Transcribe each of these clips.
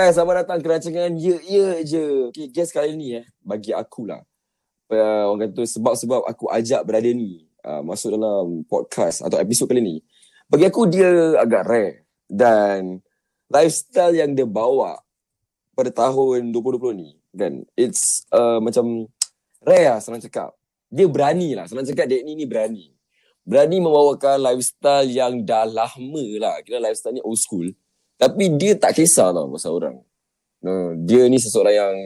guys, selamat datang ke rancangan Ye Ye Je. Okay, guys kali ni eh, bagi aku lah. Uh, orang kata sebab-sebab aku ajak berada ni uh, masuk dalam podcast atau episod kali ni. Bagi aku dia agak rare. Dan lifestyle yang dia bawa pada tahun 2020 ni kan. It's uh, macam rare lah senang cakap. Dia berani lah. Senang cakap dia ni ni berani. Berani membawakan lifestyle yang dah lama lah. Kira lifestyle ni old school. Tapi dia tak kisah tau pasal orang. No, dia ni seseorang yang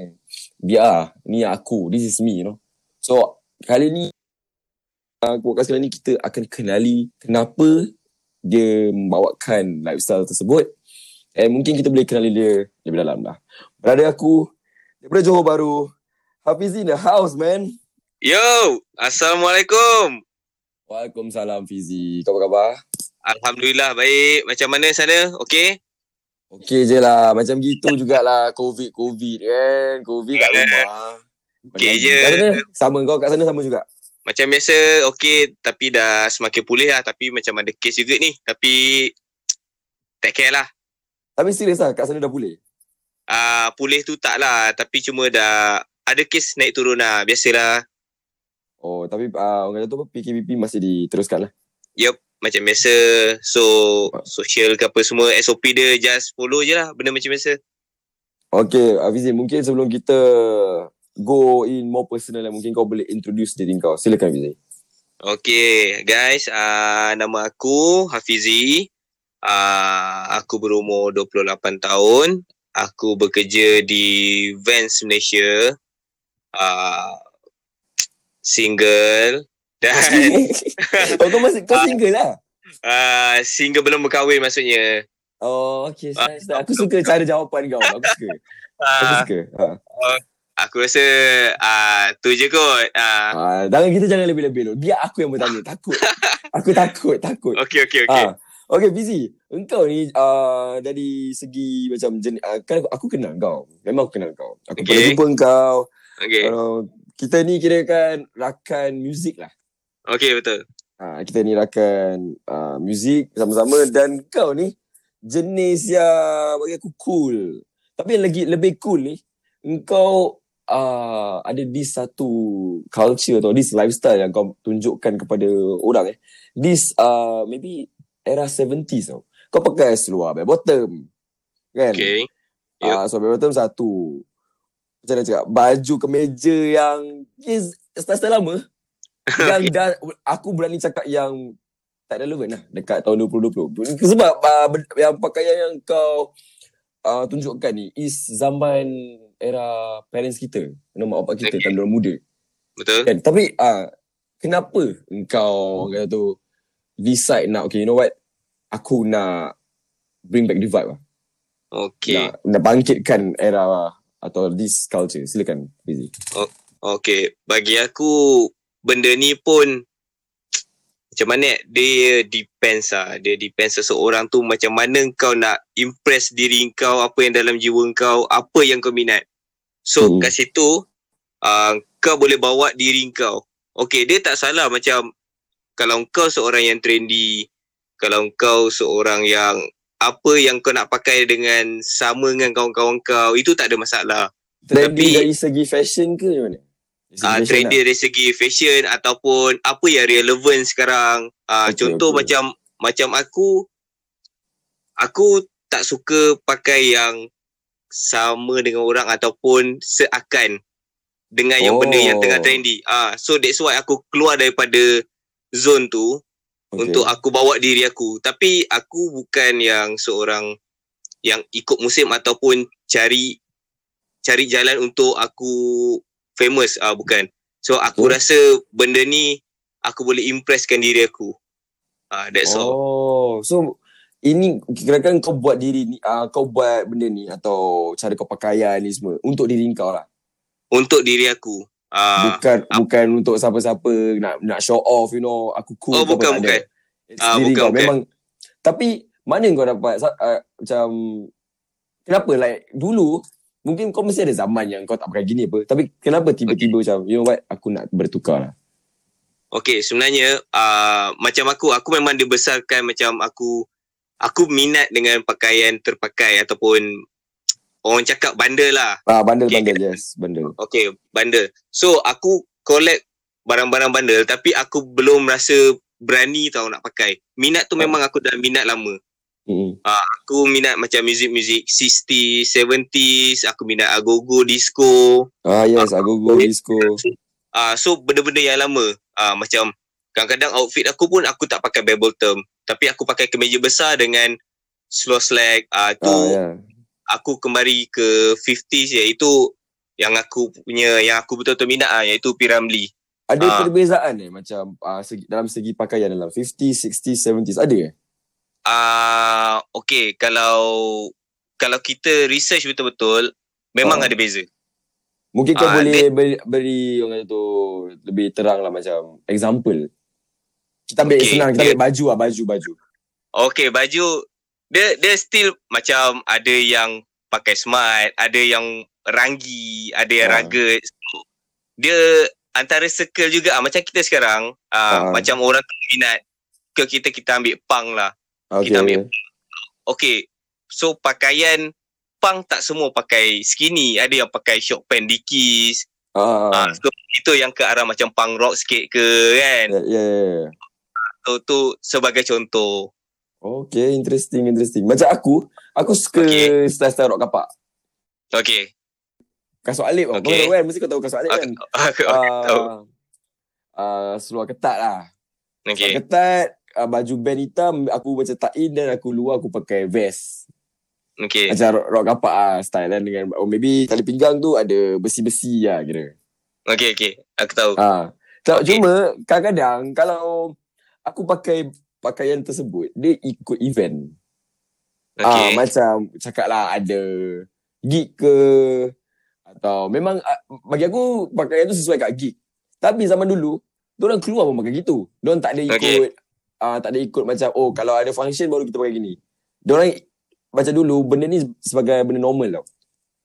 biar ni aku, this is me, you know. So, kali ni uh, podcast kali ni kita akan kenali kenapa dia membawakan lifestyle tersebut. And mungkin kita boleh kenali dia lebih dalam lah. Berada aku daripada Johor Bahru, Hafiz in the house, man. Yo, Assalamualaikum. Waalaikumsalam Fizi. Kau apa khabar? Alhamdulillah baik. Macam mana sana? Okey? Okey je lah. Macam gitu jugalah COVID-COVID kan. COVID kat rumah. Okey je. Sana sama kau kat sana sama juga. Macam biasa okey tapi dah semakin pulih lah. Tapi macam ada kes juga ni. Tapi take care lah. Tapi serius lah kat sana dah boleh. Uh, pulih tu tak lah. Tapi cuma dah ada kes naik turun lah. Biasalah. Oh tapi uh, orang kata tu apa PKPP masih diteruskan lah. Yup. Macam biasa. So social ke apa semua SOP dia just follow je lah. Benda macam biasa. Okay Afizi mungkin sebelum kita go in more personal mungkin kau boleh introduce diri kau. Silakan Afizi. Okay guys. Uh, nama aku Hafizi. Uh, aku berumur 28 tahun. Aku bekerja di Vans Malaysia. Uh, single. Dan oh, kau masih kau single lah. uh, single belum berkahwin maksudnya. Oh okay saya. Aku suka cara jawapan kau. Aku suka. Aku Uh, suka. Ha. aku rasa uh, tu je kot. Uh, Ah, jangan kita jangan lebih-lebih dulu. Biar aku yang bertanya. Takut. aku takut, takut. okay, okay, okay. Ah, okay, Fizi. Engkau ni uh, dari segi macam jen, uh, kan aku kenal kau. Memang aku kenal kau. Aku Okay. pernah jumpa kau. Okay, Uh, kita ni kira kan rakan muzik lah. Okay betul. Uh, kita ni rakan uh, muzik sama-sama dan kau ni jenis yang bagi aku cool. Tapi yang lagi lebih cool ni, engkau uh, ada this satu culture atau this lifestyle yang kau tunjukkan kepada orang eh. This uh, maybe era 70s tau. Kau pakai seluar bare bottom. Kan? Okay. Ah, so bare bottom satu. Macam mana cakap? Baju kemeja yang is style-style lama. yang dah, aku berani cakap yang tak relevan lah dekat tahun 2020. Sebab uh, yang pakaian yang kau uh, tunjukkan ni is zaman era parents kita. Nama mak bapak kita Okay. tahun muda. Betul. Kan? Tapi uh, kenapa engkau orang kata tu decide nak okay you know what aku nak bring back the vibe lah. Okay. Nak, nak bangkitkan era atau this culture. Silakan Fizi. Okay. Bagi aku, benda ni pun macam mana dia depends lah. Dia depends seseorang tu macam mana kau nak impress diri kau, apa yang dalam jiwa kau, apa yang kau minat. So Hmm. kat situ, uh, kau boleh bawa diri kau. Okay, dia tak salah macam kalau kau seorang yang trendy, kalau kau seorang yang apa yang kau nak pakai dengan sama dengan kawan-kawan kau, itu tak ada masalah. Trendy Tapi- dari segi fashion ke macam mana? Uh, fashion trendy dari segi fashion ataupun apa yang relevan sekarang. Uh, Okay, contoh okay. macam macam aku aku tak suka pakai yang sama dengan orang ataupun seakan dengan yang Oh. benda yang tengah trendy. Ah, uh, so that's why aku keluar daripada zone tu okay. untuk aku bawa diri aku. Tapi aku bukan yang seorang yang ikut musim ataupun cari cari jalan untuk aku famous ah uh, bukan. So aku Okay. rasa benda ni aku boleh impresskan diri aku. Ah uh, that's all. Oh, so ini kira-kira kau buat diri ni uh, kau buat benda ni atau cara kau pakaian ni semua untuk diri kau lah. Untuk diri aku. Uh, bukan bukan untuk siapa-siapa nak nak show off you know aku cool Oh, bukan, bukan. Ah, diri bukan, kau bukan. memang tapi mana kau dapat uh, macam kenapa like dulu mungkin kau mesti ada zaman yang kau tak pakai gini apa tapi kenapa tiba-tiba macam you know what aku nak bertukar lah. Okay, sebenarnya uh, macam aku, aku memang dibesarkan macam aku aku minat dengan pakaian terpakai ataupun orang cakap bandel lah. Ah bandel Okay, bandel yes bandel. Okay, bandel. So, aku collect barang-barang bandel tapi aku belum rasa berani tau nak pakai. Minat tu Oh. memang aku dah minat lama. Hmm. Aku minat macam muzik-muzik 60s, 70s, aku minat agogo, disco. Ah yes agogo disco. Ah, so benda-benda yang lama. Ah, macam kadang-kadang outfit aku pun aku tak pakai bell bottom, tapi aku pakai kemeja besar dengan slow slack. Ah, tu Ah ya. aku kembali ke 50s iaitu yang aku punya yang aku betul-betul minat ah iaitu Piramli. Ada Ah. perbezaan eh macam uh, segi, dalam segi pakaian dalam 50s, 60s, 70s ada eh? Ah, okay kalau kalau kita research betul-betul memang Ah. ada beza. Mungkin kau Ah, boleh beri, beri orang kata tu lebih terang lah macam example. Kita ambil Okay, senang, kita dia- ambil baju lah, baju, baju. Okay, baju dia dia still macam ada yang pakai smart, ada yang ranggi, ada yang Ah. rugged. So, dia antara circle juga ah. macam kita sekarang ah, Ah. macam orang tu minat ke kita kita ambil punk lah. Okay, Kita ambil- okay. So pakaian punk tak semua pakai skinny, ada yang pakai short pant dikis. Ah, Ah, so itu yang ke arah macam punk rock sikit ke kan. ya, ya, ya. So tu sebagai contoh. Okay, interesting, interesting. Macam aku, aku suka Okay. style-style rock kapak. Okay. Kasut alip. Okay. Kau tahu kan? Mesti kau tahu kasut alip kan? Aku, aku tahu. Ah, ah, seluar ketat lah. Okay. Seluar ketat, ah, baju band hitam, aku macam tak in dan aku luar aku pakai vest. Okay. Macam rock, rock kapak ah style kan dengan oh maybe tali pinggang tu ada besi-besi lah kira. Okay, okay. Aku tahu. Ah. Tak, Okay. Cuma kadang-kadang kalau aku pakai pakaian tersebut dia ikut event. Ah Okay. macam cakap lah ada gig ke atau memang bagi aku pakaian tu sesuai kat gig. Tapi zaman dulu orang keluar pun pakai gitu. Diorang tak ada ikut Okay. Ah tak ada ikut macam oh kalau ada function baru kita pakai gini. Diorang macam dulu benda ni sebagai benda normal tau.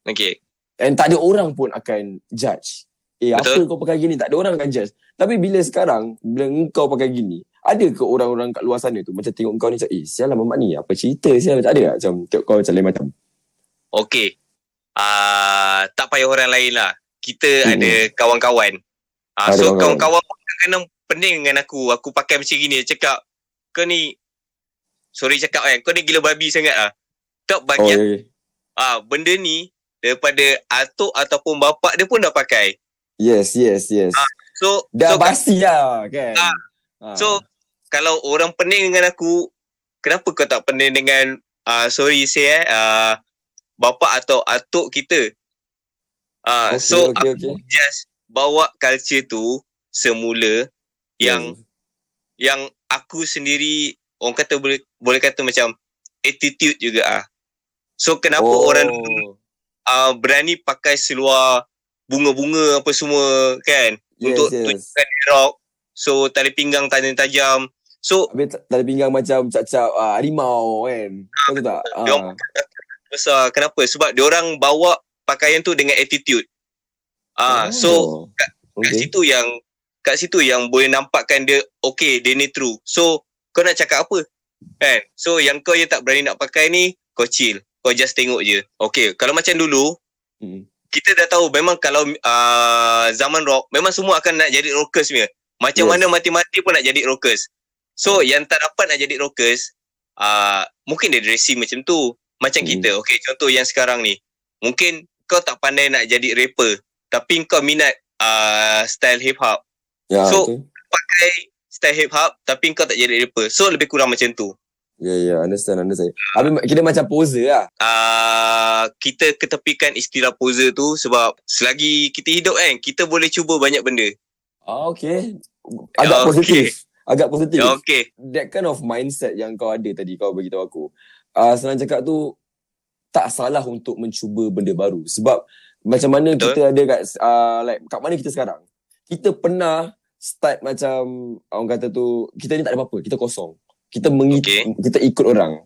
Okay. And tak ada orang pun akan judge. Eh, Betul. apa kau pakai gini? Tak ada orang akan judge. Tapi bila sekarang, bila engkau pakai gini, ada ke orang-orang kat luar sana tu macam tengok kau ni macam, eh, sial lah mamat ni. Apa cerita sial? Tak ada tak? Macam tengok kau macam lain macam. Okay. Ah, tak payah orang lain lah. Kita Hmm. ada kawan-kawan. Ah, Ada so kawan-kawan. kawan-kawan pun kadang-kadang pening dengan aku. Aku pakai macam gini. Cakap, kau ni, sorry cakap kan, kau ni gila babi sangat lah. Tak Oh, ya, ya. ah, benda ni, daripada atuk ataupun bapak dia pun dah pakai. Yes, yes, yes. So, Dah so, basi lah, kan? Ah, Ah. so kalau orang pening dengan aku, kenapa kau tak pening dengan, ah, sorry say eh, ah, bapak atau atuk kita? Ah, Okay, so, okay, aku okay. just bawa culture tu semula yang Yes. yang aku sendiri orang kata boleh boleh kata macam attitude juga ah. So kenapa oh. orang uh, berani pakai seluar bunga-bunga apa semua kan yes, untuk yes. tunjukkan rock. So tali pinggang tajam-tajam. So Habis tali pinggang macam cap-cap ah, harimau kan? Kau tahu tak? Dia Ah. besar kenapa? Sebab dia orang bawa pakaian tu dengan attitude. Ah so Oh. kat okay. situ yang kat situ yang boleh nampakkan dia okay dia ni true. So kau nak cakap apa? Kan? So yang kau yang tak berani nak pakai ni kau chill. Kau just tengok je. Okay, kalau macam dulu Hmm. kita dah tahu memang kalau uh, zaman rock memang semua akan nak jadi rockers punya. Macam Yes. mana mati-mati pun nak jadi rockers. So yang tak dapat nak jadi rockers uh, mungkin dia dressing macam tu. Macam Hmm. kita. Okay contoh yang sekarang ni. Mungkin kau tak pandai nak jadi rapper tapi kau minat uh, style hip hop. Ya, So- okay. Pakai style hip hop tapi kau tak jadi rapper. So lebih kurang macam tu. Ya, ya, understand, understand. Habis kita macam poser lah. Uh, kita ketepikan istilah poser tu sebab selagi kita hidup kan kita boleh cuba banyak benda. Ah, okay. Agak Okay. positif. agak positif. Ya, okay. That kind of mindset yang kau ada tadi kau bagi tahu aku. Uh, senang cakap tu tak salah untuk mencuba benda baru sebab macam mana Betul. kita ada kat uh, like kat mana kita sekarang. Kita pernah start macam orang kata tu kita ni tak ada apa-apa, kita kosong. Kita mengikut Okay. kita ikut orang.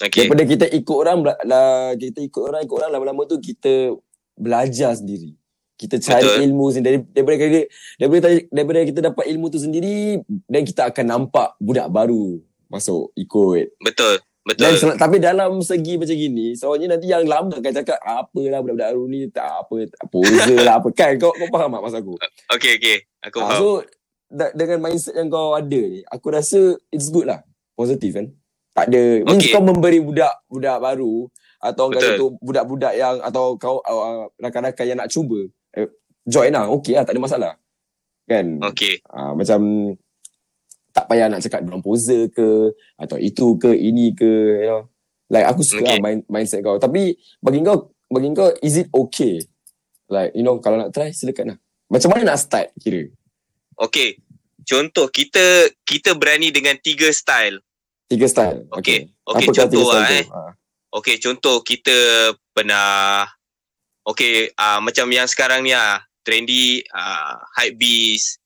Okay. Daripada kita ikut orang lah, kita ikut orang ikut orang lama-lama tu kita belajar sendiri. Kita cari Betul. ilmu sendiri daripada daripada, daripada daripada kita dapat ilmu tu sendiri dan kita akan nampak budak baru masuk ikut. Betul. Dan Betul. sel- tapi dalam segi macam gini, soalnya nanti yang lama akan cakap apalah budak-budak baru ni tak apa, tak poser lah apa kan. Kau kau faham tak maksud aku? Okay, okay. Aku Ah, faham. so da- dengan mindset yang kau ada ni, aku rasa it's good lah. Positif kan? Tak ada. Means Okay. kau memberi budak budak baru atau orang kata tu budak-budak yang atau kau uh, rakan-rakan yang nak cuba eh, join lah. Okay lah, tak ada masalah. Kan? Okay. Ah, macam tak payah nak cakap dorang poser ke atau itu ke ini ke you know. Like aku suka Okay. okay. mind, mindset kau. Tapi bagi kau bagi kau is it okay? Like you know kalau nak try silakan lah. Macam mana nak start kira? Okay. Contoh kita kita berani dengan tiga style. Tiga style. Okay. Okay, tiga contoh lah tu? eh. Ah. Okay, contoh kita pernah Okay, uh, macam yang sekarang ni lah trendy uh, hype beast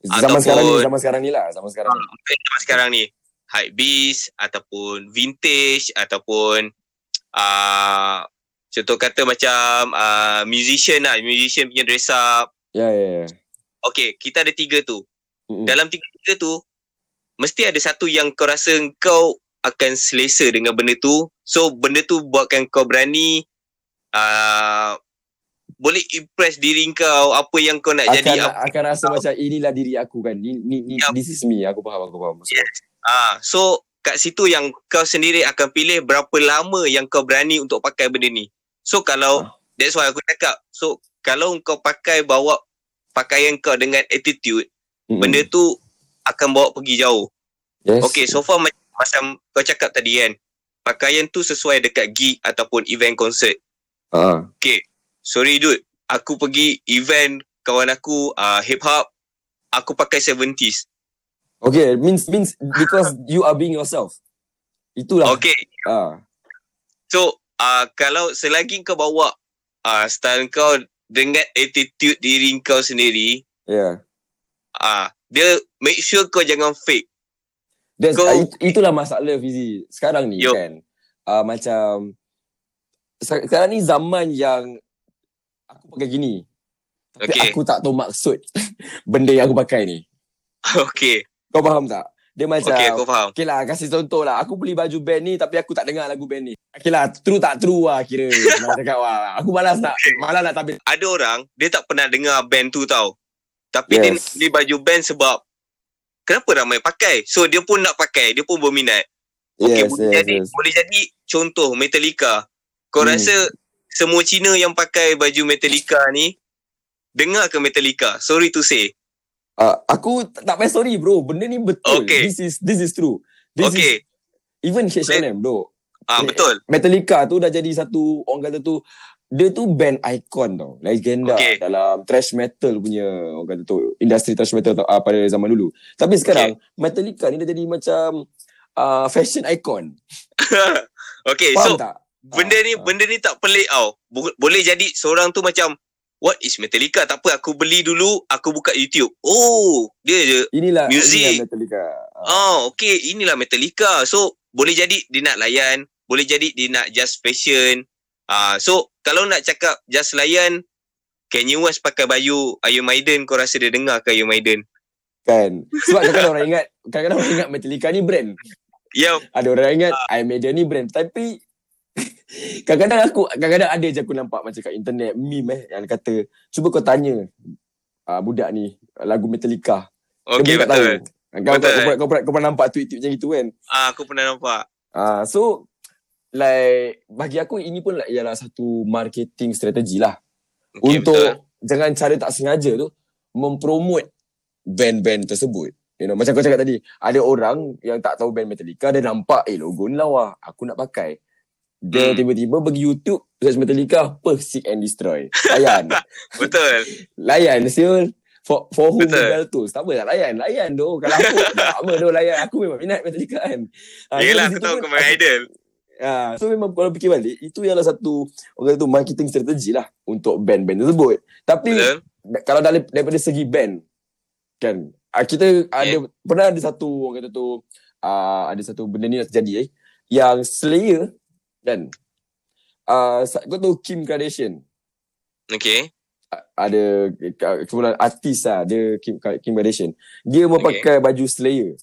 Zaman Ataupun- sekarang ni, zaman sekarang ni lah, zaman sekarang ni. zaman sekarang ni hype beast ataupun vintage ataupun uh, contoh kata macam uh, musician lah musician punya dress up Ya, ya, ya. okay kita ada tiga tu Mm-mm. dalam tiga-tiga tu mesti ada satu yang kau rasa kau akan selesa dengan benda tu so benda tu buatkan kau berani uh, boleh impress diri kau apa yang kau nak Akan, jadi apa akan rasa macam inilah diri aku kan. Ni, ni, ni, Yup. this is me. Aku faham, aku faham. Maksud Yes. Ah, so kat situ yang kau sendiri akan pilih berapa lama yang kau berani untuk pakai benda ni. So kalau Ah. that's why aku cakap. So kalau kau pakai bawa pakaian kau dengan attitude, Mm-mm. benda tu akan bawa pergi jauh. yes. Okay, so far macam, macam kau cakap tadi kan, pakaian tu sesuai dekat gig ataupun event konsert. Ah. Sorry dude, aku pergi event kawan aku uh, hip hop, aku pakai 70s. Okay, means means because you are being yourself. Itulah. Okay, Ah. So uh, kalau selagi kau bawa uh, style kau dengan attitude diri kau sendiri, Yeah. uh, dia make sure kau jangan fake. That's, Kau- uh, it, itulah masalah Fizi. Sekarang ni Yup. kan. Uh, macam se- sekarang ni zaman yang aku pakai gini. Tapi Okay. aku tak tahu maksud benda yang aku pakai ni. okay, Kau faham tak? Dia macam okay, aku faham. Okay lah, kasih contoh lah. Aku beli baju band ni tapi aku tak dengar lagu band ni. Okay lah, true tak true lah kira. Cakap wah. Aku malas nak, malas nak tampil. Ada orang dia tak pernah dengar band tu tau. Tapi dia Yes. nak beli baju band sebab kenapa ramai pakai? So dia pun nak pakai, dia pun berminat. Okay, Yes, boleh yes, jadi yes. boleh jadi contoh Metallica. Kau Hmm. rasa semua Cina yang pakai baju Metallica ni dengar ke Metallica? Sorry to say. Uh, aku tak, payah sorry bro. Benda ni betul. Okay. This is this is true. This is okay, even H&M bro. ah Eh, betul. Metallica tu dah jadi satu orang kata tu dia tu band icon tau. Legenda Okay. dalam thrash metal punya orang kata tu industri thrash metal tau, uh, pada zaman dulu. Tapi sekarang Metallica ni dah jadi macam uh, fashion icon. okay, Faham so tak? Benda ni Ah, ah. benda ni tak pelik tau. Bo- Boleh jadi seorang tu macam what is Metallica? Tak apa aku beli dulu, aku buka YouTube. Oh, dia je. Inilah Music. inilah Metallica. Uh, Oh, okay, inilah Metallica. So, boleh jadi dia nak layan, boleh jadi dia nak just fashion. Ah, so kalau nak cakap just layan Kanye West pakai baju Iron Maiden kau rasa dia dengar ke Iron Maiden? kan. Sebab kadang-kadang orang ingat kadang-kadang orang ingat Metallica ni brand. Ya, Ada orang ingat Iron Maiden ni brand tapi kadang-kadang aku kadang-kadang ada je aku nampak macam kat internet meme eh yang kata cuba kau tanya uh, budak ni lagu Metallica. tak betul. tahu. Kau, Betul. kau, kau, kau, pernah- kau pernah nampak tweet-tweet macam itu kan? Ah, aku pernah nampak. Uh, so like bagi aku ini pun like, ialah satu marketing strategi lah Okay, untuk betul. jangan cara tak sengaja tu mempromote band-band tersebut. You know, macam kau cakap tadi, ada orang yang tak tahu band Metallica, dia nampak, eh logo ni lawa, aku nak pakai. Dia Hmm. tiba-tiba pergi YouTube, search Metallica, apa, Seek and Destroy. Layan. Betul. Layan, siul. For, for whom Betul. the bell tolls. Tak apa layan. Layan tu. Kalau aku, tak apa tu layan. Aku memang minat Metallica kan. Ah, Yelah so aku tahu kau main idol. Ah, so memang kalau fikir balik, itu ialah satu orang kata tu marketing strategi lah untuk band-band tersebut. Tapi Betul? kalau dari, daripada segi band kan uh, kita ada pernah ada satu orang kata tu uh, ada satu benda ni nak terjadi eh yang Slayer kan uh, kau tahu Kim Kardashian Okay. Ada uh, kemudian artis lah dia Kim, Kim Kardashian dia memakai baju Slayer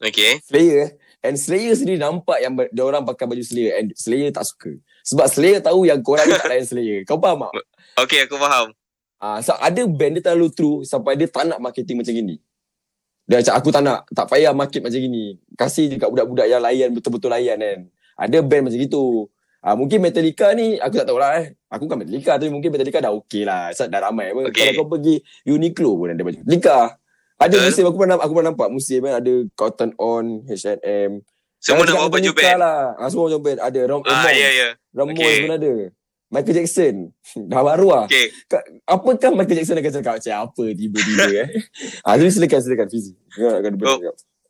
Okay. Slayer eh and Slayer sendiri nampak yang ber- dia orang pakai baju Slayer and Slayer tak suka sebab Slayer tahu yang korang ni tak layan Slayer kau faham tak Okay aku faham. Ah, so ada band dia terlalu true sampai dia tak nak marketing macam gini. Dia macam aku tak nak, tak payah market macam gini. Kasih dekat budak-budak yang layan betul-betul layan kan. Ada band macam gitu. Ah, mungkin Metallica ni aku tak tahu lah eh. Aku kan Metallica tapi mungkin Metallica dah okey lah. Sebab dah ramai apa. Okay. Kalau kau pergi Uniqlo pun ada baju Metallica. Ada Betul. musim aku pernah aku pernah nampak musim kan ada Cotton On, H&M. Semua nak bawa baju band. Lah. Ah, semua baju band. Ada Ram Ah Ramones. ya ya. Ramones Okay. pun ada. Michael Jackson. dah baru lah. Okay. Apakah Michael Jackson akan cakap macam apa tiba-tiba eh? ah, jadi silakan silakan Fizi. Oh.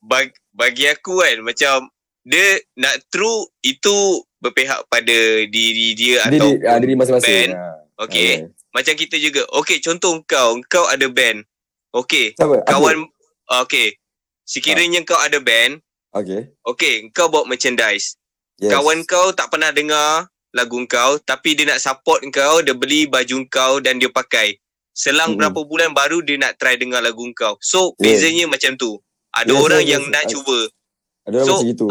Bag, bagi aku kan macam dia nak true itu berpihak pada diri dia Diri, atau ah, diri masing-masing. band. Ah, Okay. Macam kita juga. Okay contoh kau. Kau ada band. Okay. Siapa? Aku? Kawan. Okay. Sekiranya kau ada band. Okay. Okay. Kau bawa merchandise. Yes. Kawan kau tak pernah dengar lagu kau tapi dia nak support kau, dia beli baju kau dan dia pakai. Selang Mm-mm. berapa bulan baru dia nak try dengar lagu kau. So Yeah. bezanya macam tu. Ada Yes, orang yes, yang yes. nak I- cuba. Ada orang So, macam gitu.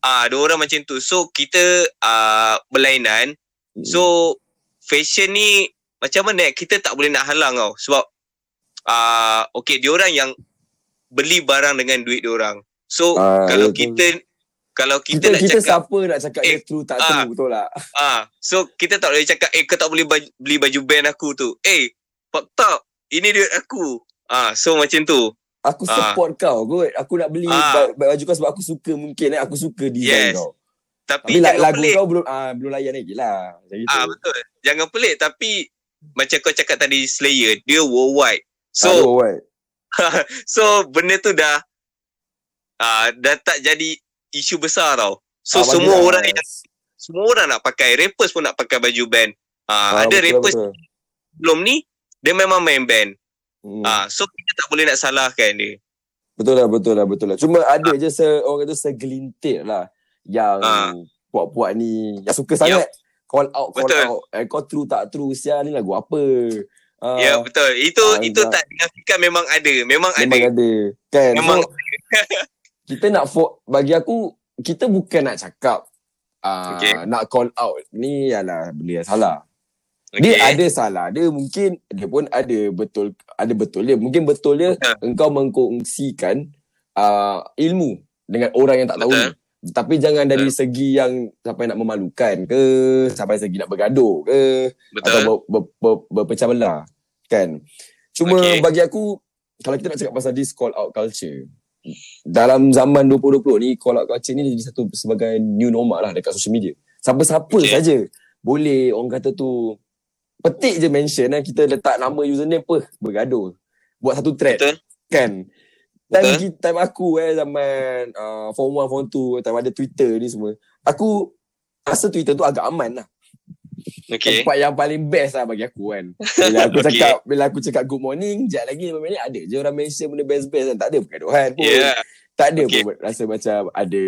Ah, ada orang macam tu. So kita ah berlainan. Hmm. So fashion ni macam mana kita tak boleh nak halang tau sebab ah okay dia orang yang beli barang dengan duit dia orang. So Ah, kalau betul. kita kalau kita, kita, nak kita cakap siapa nak cakap dia Eh, true tak ah. true betul tak? Ah, so kita tak boleh cakap eh kau tak boleh baju, beli baju band aku tu. Eh, fucked up. Ini duit aku. Ah, so macam tu. Aku Ah. support kau kot. Aku nak beli ba- baju kau sebab aku suka mungkin eh. Aku suka design Yes. kau. Tapi, Tapi lagu pelik. kau belum ah belum layan lagi lah. Ah, betul. Jangan pelik tapi macam kau cakap tadi Slayer, dia worldwide. So Aduh, right. so benda tu dah ah dah tak jadi isu besar tau. So Ah, bagi semua lah. orang yang semua orang nak pakai, rappers pun nak pakai baju band. Ah, Ah, ada betul, rappers betul. belum ni dia memang main band. Hmm. Ah, so kita tak boleh nak salahkan dia. Betul lah, betul lah, betul lah. Cuma ada je se, orang kata segelintir lah yang Ah. puak-puak ni yang suka sangat call out, call Betul. out. Eh, kau true tak true, sial ni lagu apa? Uh, Ya betul. Itu ah, itu tak. dinafikan memang ada. Memang, memang ada. ada. Kan? Memang So, kita nak, for, bagi aku, kita bukan nak cakap uh, Okay. nak call out. Ni ialah benda yang salah. Okay. Dia ada salah. Dia mungkin dia pun ada betul ada betul dia. Mungkin betul dia Betul. engkau mengkongsikan uh, ilmu dengan orang yang tak tahu Betul. ni. Tapi jangan dari segi yang sampai nak memalukan ke, sampai segi nak bergaduh ke, atau Betul. ber, ber, ber, berpecah belah. Kan? Cuma Okay. bagi aku, kalau kita nak cakap pasal this call out culture, dalam zaman 2020 ni, call out culture ni jadi satu sebagai new normal lah dekat social media. Siapa-siapa Okay. saja boleh orang kata tu petik je mention kan kita letak nama username apa bergaduh buat satu thread Betul. kan time, Betul. kita, time aku eh zaman uh, form 1 form 2 time ada Twitter ni semua aku rasa Twitter tu agak aman lah Okay. tempat yang paling best lah bagi aku kan bila aku Okay. cakap bila aku cakap good morning jap lagi 5 minit ada je orang mention benda best-best kan tak ada pergaduhan pun Yeah. tak ada Okay. pun rasa macam ada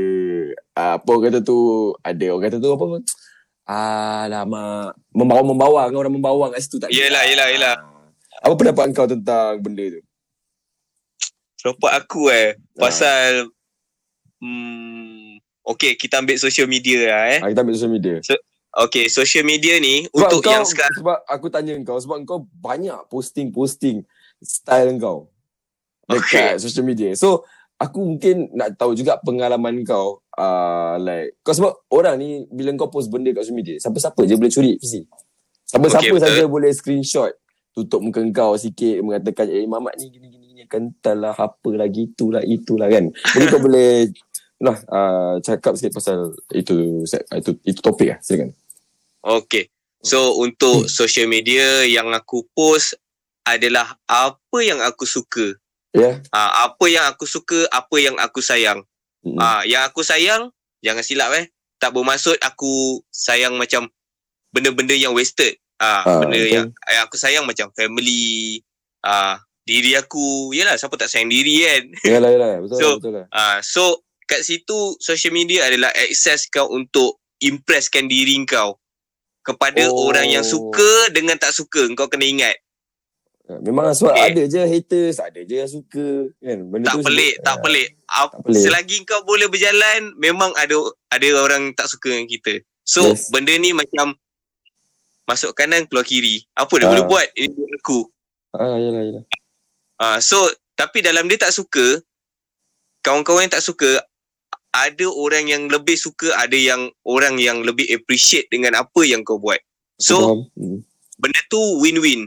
uh, apa orang kata tu ada orang kata tu apa Alamak Membawang-membawang Orang membawang kat situ tak. Yelah, yelah, yelah. Apa pendapat kau tentang benda tu? Nampak aku eh. Ah. Pasal. Hmm, okay, kita ambil social media lah eh. Ha, kita ambil social media Okay, social media ni sebab untuk kau, yang sekarang. Sebab aku tanya kau Sebab kau banyak posting-posting Style kau Dekat social media So Aku mungkin nak tahu juga pengalaman kau uh, Like Kau sebab orang ni Bila kau post benda kat social media Siapa-siapa je boleh curi PC Siapa-siapa Okay, saja boleh screenshot Tutup muka kau sikit Mengatakan Eh Mamat ni gini-gini Kental lah Apa lah Gitulah Itulah kan Jadi kau boleh Nah, uh, cakap sikit pasal itu itu itu topik lah. Silakan. Okay. So untuk social media yang aku post adalah apa yang aku suka. Ya. Ah, apa yang aku suka, apa yang aku sayang. Mm. Ah, yang aku sayang, jangan silap eh. Tak bermaksud aku sayang macam benda-benda yang wasted. Ah, Ah, benda betul. yang, yang aku sayang macam family, ah, diri aku. Yalah, siapa tak sayang diri kan? Yalah, yalah. Betul So, lah, betul lah. Ah, so kat situ social media adalah akses kau untuk impresskan diri kau kepada Oh. orang yang suka dengan tak suka. Kau kena ingat. Memang sebab Okay. ada je haters, ada je yang suka. Kan? Benda tak tu pelik, sebab- tak ah, pelik. Tak pelik. Selagi kau boleh berjalan, memang ada ada orang tak suka dengan kita. So, Yes. benda ni macam masuk kanan, keluar kiri. Apa dia Ah. boleh buat? Ini aku. Ah, yalah, yalah. Ah, so, tapi dalam dia tak suka, kawan-kawan yang tak suka, ada orang yang lebih suka, ada yang orang yang lebih appreciate dengan apa yang kau buat. So, Faham? Hmm. benda tu win-win.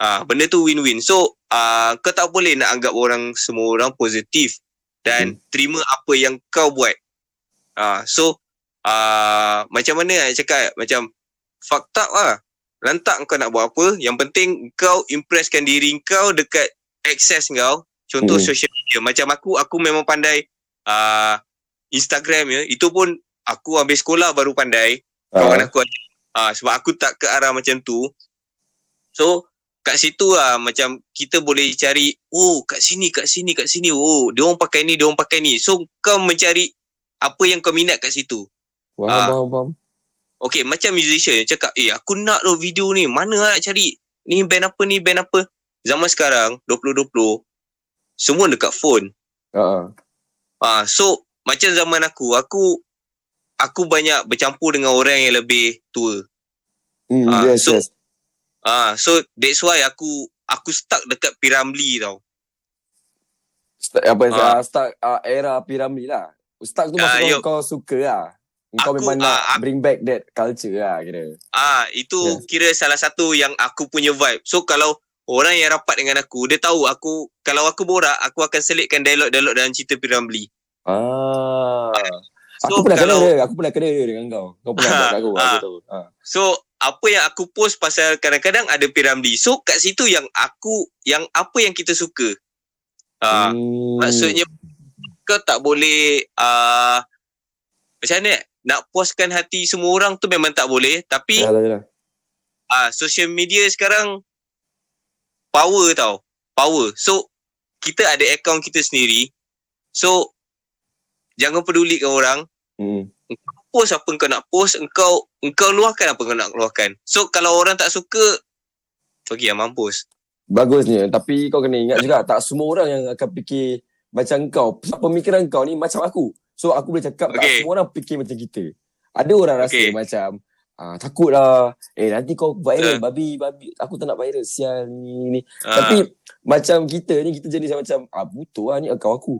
Ah, benda tu win-win. So, ah, kau tak boleh nak anggap orang semua orang positif dan terima apa yang kau buat. Ah, so, ah, macam mana nak cakap macam fucked up lah. Lantak kau nak buat apa, yang penting kau impresskan diri kau dekat access kau. Contoh Hmm. social media. Macam aku, aku memang pandai ah, Instagram ya. Itu pun aku habis sekolah baru pandai kawan Ah, aku. Ah, sebab aku tak ke arah macam tu. So, kat situ lah macam kita boleh cari, oh kat sini, kat sini, kat sini. Oh, dia orang pakai ni, dia orang pakai ni. So, kau mencari apa yang kau minat kat situ. Faham, ah. faham, faham. Okay, macam musician yang cakap, eh aku nak tu video ni. Mana lah nak cari? Ni band apa, ni band apa. Zaman sekarang, 2020, semua dekat phone. Ah, ah. So, macam zaman aku, aku aku banyak bercampur dengan orang yang lebih tua. Hmm, Ah, yes, so- yes. Ah, so that's why aku aku stuck dekat Piramli tau. Start, apa, Ah. ah. start ah, era piramid lah. Start tu Ah, maksud yuk. kau, suka lah. Kau Aku, memang nak ah, aku- bring back that culture lah kira. Ah, itu Yes. kira salah satu yang aku punya vibe. So kalau orang yang rapat dengan aku, dia tahu aku kalau aku borak, aku akan selitkan dialog-dialog dalam cerita Piramli. Ah. So aku pernah kalau kena dia. Aku pernah kena dia dengan kau. Kau pernah buat kat aku. Ah. Aku tahu. Ah. so apa yang aku post pasal kadang-kadang ada Piramli. So kat situ yang aku yang apa yang kita suka. Hmm. maksudnya kau tak boleh ah macam mana nak puaskan hati semua orang tu memang tak boleh tapi ah social media sekarang power tau. Power. So kita ada akaun kita sendiri. So jangan pedulikan orang. Hmm. Post apa kau nak post, engkau engkau luahkan apa kau nak luahkan. So kalau orang tak suka pergi yang mampus. Bagusnya. Tapi kau kena ingat juga. Tak semua orang yang akan fikir macam kau. Sebab pemikiran kau ni macam aku. So aku boleh cakap tak Okay. semua orang fikir macam kita. Ada orang rasa Okay. macam ah, takut lah. Eh nanti kau viral. Betul. Babi, babi. Aku tak nak viral. Sial ni, ni. Ah, Tapi macam kita ni, kita jenis macam, ah butuh lah ni akaun aku.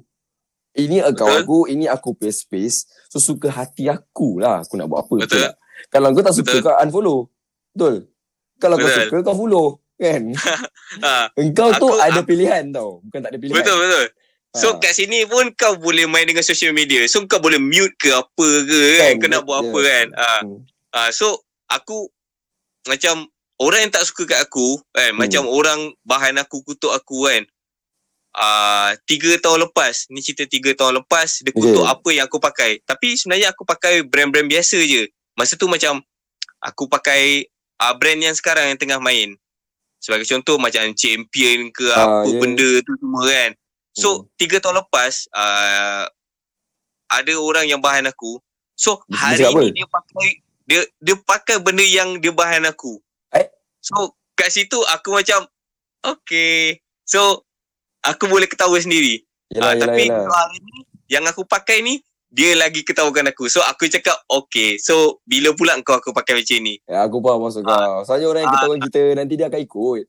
Ini Betul. aku, ini aku punya space. So suka hati aku lah aku nak buat apa. Betul. tak? Kalau kau tak suka, Betul. kau unfollow. Betul. Kalau kau Betul. suka, kau follow. Kan? ah, Engkau tu Aku- ada aku- pilihan tau. Bukan tak ada pilihan. betul betul. So Ah. kat sini pun kau boleh main dengan social media. So kau boleh mute ke apa ke kan. Kan, Kau nak buat yes. apa kan. Ah, Hmm. ah, so aku macam orang yang tak suka kat aku kan. Hmm. Macam orang bahan aku kutuk aku kan. Ah, tiga tahun lepas. Ni cerita tiga tahun lepas. Dia kutuk Okay. apa yang aku pakai. Tapi sebenarnya aku pakai brand-brand biasa je. Masa tu macam aku pakai ah, brand yang sekarang yang tengah main. Sebagai contoh macam champion ke Ah, apa yeah. benda tu semua kan. So Hmm. tiga tahun lepas uh, ada orang yang bahan aku. So Dia hari apa? ni dia pakai dia dia pakai benda yang dia bahan aku. Eh? So kat situ aku macam okay. So aku boleh ketawa sendiri. Yelah, Ah, yelah, tapi yelah. hari ni yang aku pakai ni dia lagi ketawakan aku. So aku cakap okay. So bila pula kau aku pakai macam ni? Ya, aku faham maksud Ah. kau. Soalnya orang yang Ah. ketahuan kita, nanti dia akan ikut.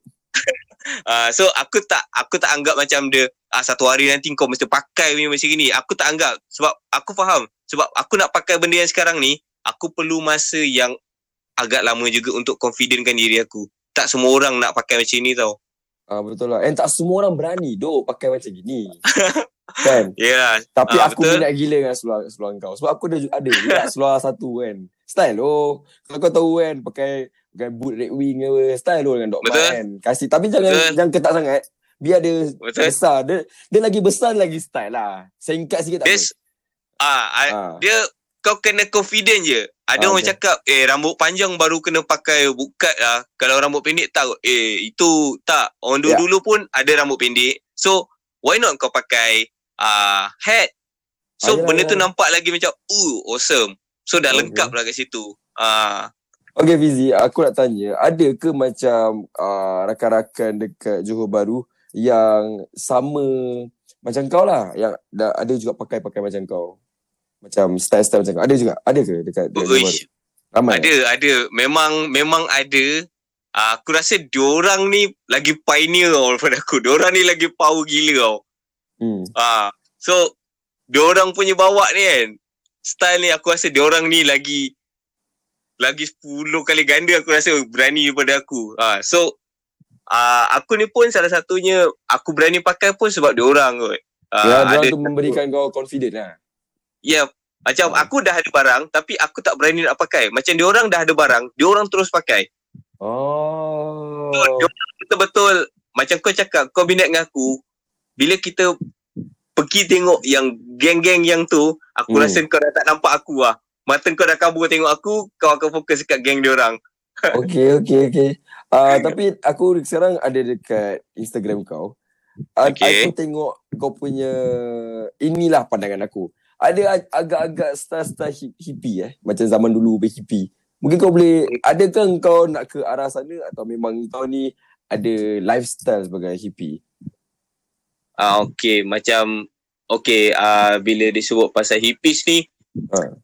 Uh, so aku tak aku tak anggap macam dia ah, satu hari nanti kau mesti pakai punya macam ni. Aku tak anggap sebab aku faham sebab aku nak pakai benda yang sekarang ni, aku perlu masa yang agak lama juga untuk confidentkan diri aku. Tak semua orang nak pakai macam ni tau. Ah, betul lah. And tak semua orang berani duk pakai macam gini. kan? Ya. Yeah. Tapi Ah, aku betul. minat gila dengan seluar, seluar kau. Sebab aku ada, ada seluar satu kan. Style lo. Kalau kau tahu kan pakai pakai boot red wing ke apa, style lo dengan Dok Betul. kan. Kasih tapi jangan Betul. jangan ketat sangat. Biar dia Betul. besar. Dia, dia lagi besar lagi style lah. Singkat sikit tak apa. ah, ah, Ah. dia kau kena confident je. Ada Ah, orang okay. cakap, eh rambut panjang baru kena pakai bukat lah. Kalau rambut pendek tak. Eh itu tak. Orang Ya. dulu-dulu pun ada rambut pendek. So why not kau pakai ah hat. So Ah, yelah, benda tu yelah. nampak lagi macam, uh awesome. So dah Okay. lengkap lah kat situ. Ah, Okay Fizi, aku nak tanya, ada ke macam uh, rakan-rakan dekat Johor Bahru yang sama macam kau lah, yang dah ada juga pakai-pakai macam kau? Macam style-style macam. Ada juga? Ada ke dekat, uish, Ramai? ada, ada. Memang memang ada. Ah, aku rasa diorang ni lagi pioneer tau daripada aku. Diorang ni lagi power gila tau. Hmm. Ah, so diorang punya bawa ni kan. Style ni aku rasa diorang ni lagi lagi 10 kali ganda aku rasa berani daripada aku. Ah, so ah, aku ni pun salah satunya aku berani pakai pun sebab diorang kot. Ah, Ya, ada dia tu memberikan kau confident lah. Ya, macam Ah. aku dah ada barang tapi aku tak berani nak pakai. Macam diorang dah ada barang, diorang terus pakai. Oh. So, diorang betul-betul macam kau cakap kau minat dengan aku bila kita pergi tengok yang geng-geng yang tu aku Hmm. rasa kau dah tak nampak aku lah mata kau dah kabur tengok aku kau akan fokus dekat geng diorang Okay, okay, okay. Uh, tapi aku sekarang ada dekat Instagram kau. Uh, Okay. Aku tengok kau punya inilah pandangan aku. Ada ag- agak-agak style-style hip- hippie eh. Macam zaman dulu be hippie. Mungkin kau boleh, adakah kau nak ke arah sana atau memang kau ni ada lifestyle sebagai hippie? ah okey macam okey ah bila disebut pasal hippies ni Ha.